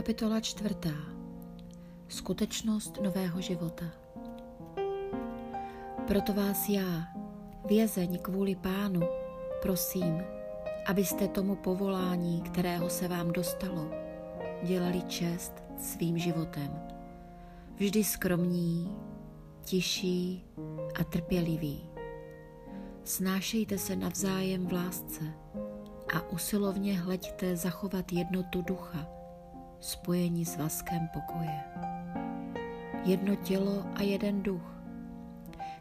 Kapitola čtvrtá. Skutečnost nového života. Proto vás já, vězeň kvůli pánu, prosím, abyste tomu povolání, kterého se vám dostalo, dělali čest svým životem. Vždy skromní, tiší a trpěliví. Snášejte se navzájem v lásce a usilovně hleďte zachovat jednotu ducha, spojení s vaskem pokoje. Jedno tělo a jeden duch.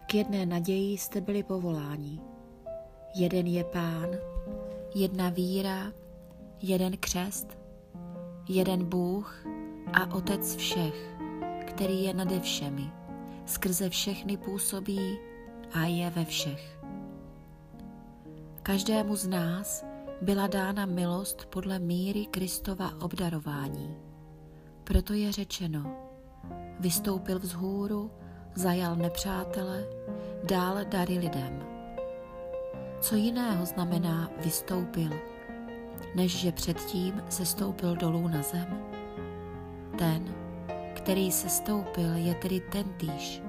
K jedné naději jste byli povoláni. Jeden je pán, jedna víra, jeden křest, jeden Bůh a Otec všech, který je nade všemi, skrze všechny působí a je ve všech. Každému z nás byla dána milost podle míry Kristova obdarování. Proto je řečeno, vystoupil vzhůru, zajal nepřátele, dál dary lidem. Co jiného znamená vystoupil, než že předtím se stoupil dolů na zem? Ten, který se stoupil, je tedy tentýž,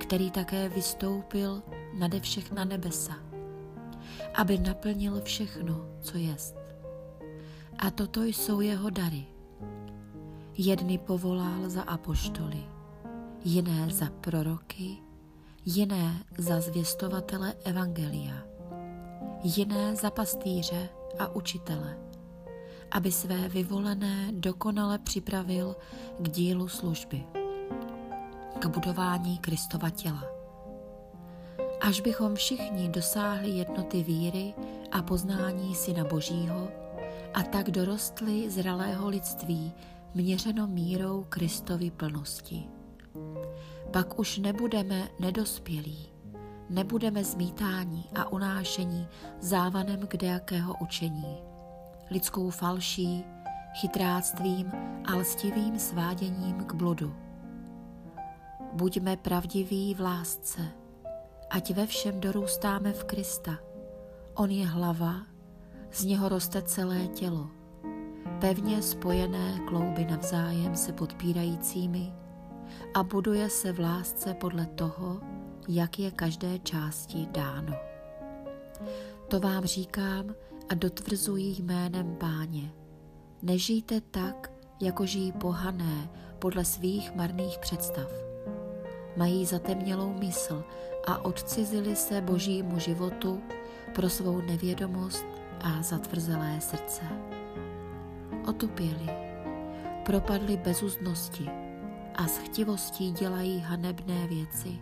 který také vystoupil nade všechna nebesa aby naplnil všechno, co jest. A toto jsou jeho dary. Jedny povolal za apoštoly, jiné za proroky, jiné za zvěstovatele evangelia, jiné za pastýře a učitele, aby své vyvolené dokonale připravil k dílu služby, k budování Kristova těla až bychom všichni dosáhli jednoty víry a poznání Syna Božího a tak dorostli zralého lidství měřeno mírou Kristovy plnosti. Pak už nebudeme nedospělí, nebudeme zmítáni a unášení závanem kdejakého učení, lidskou falší, chytráctvím a lstivým sváděním k bludu. Buďme pravdiví v lásce, ať ve všem dorůstáme v Krista. On je hlava, z něho roste celé tělo, pevně spojené klouby navzájem se podpírajícími a buduje se v lásce podle toho, jak je každé části dáno. To vám říkám a dotvrzuji jménem páně. Nežijte tak, jako žijí pohané podle svých marných představ. Mají zatemnělou mysl a odcizili se božímu životu pro svou nevědomost a zatvrzelé srdce. Otupěli, propadli bezuznosti a s chtivostí dělají hanebné věci.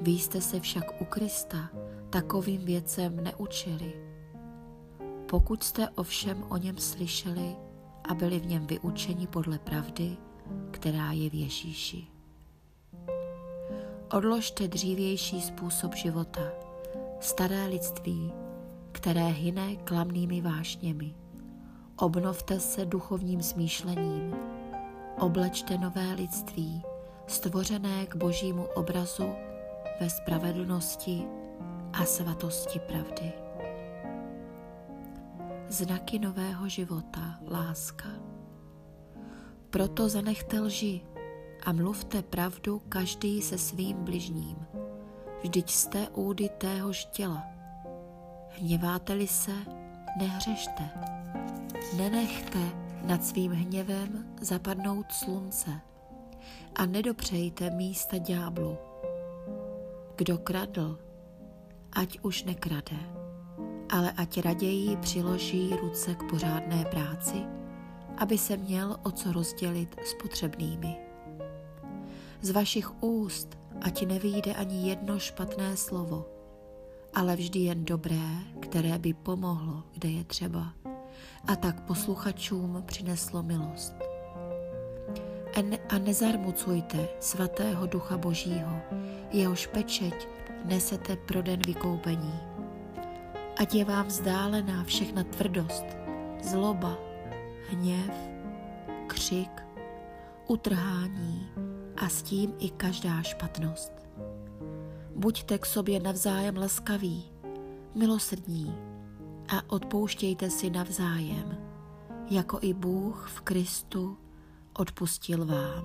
Vy jste se však u Krista takovým věcem neučili. Pokud jste ovšem o něm slyšeli a byli v něm vyučeni podle pravdy, která je v Ježíši. Odložte dřívější způsob života, staré lidství, které hyne klamnými vášněmi. Obnovte se duchovním smýšlením. Oblečte nové lidství, stvořené k božímu obrazu ve spravedlnosti a svatosti pravdy. Znaky nového života, láska. Proto zanechte lži, a mluvte pravdu každý se svým bližním. Vždyť jste údy téhož těla. Hněváte-li se, nehřešte. Nenechte nad svým hněvem zapadnout slunce a nedopřejte místa ďáblu. Kdo kradl, ať už nekrade, ale ať raději přiloží ruce k pořádné práci, aby se měl o co rozdělit s potřebnými. Z vašich úst ať nevyjde ani jedno špatné slovo, ale vždy jen dobré, které by pomohlo, kde je třeba, a tak posluchačům přineslo milost. A nezarmucujte svatého ducha božího, jehož pečeť nesete pro den vykoupení. Ať je vám vzdálená všechna tvrdost, zloba, hněv, křik, utrhání, a s tím i každá špatnost. Buďte k sobě navzájem laskaví, milosrdní a odpouštějte si navzájem, jako i Bůh v Kristu odpustil vám.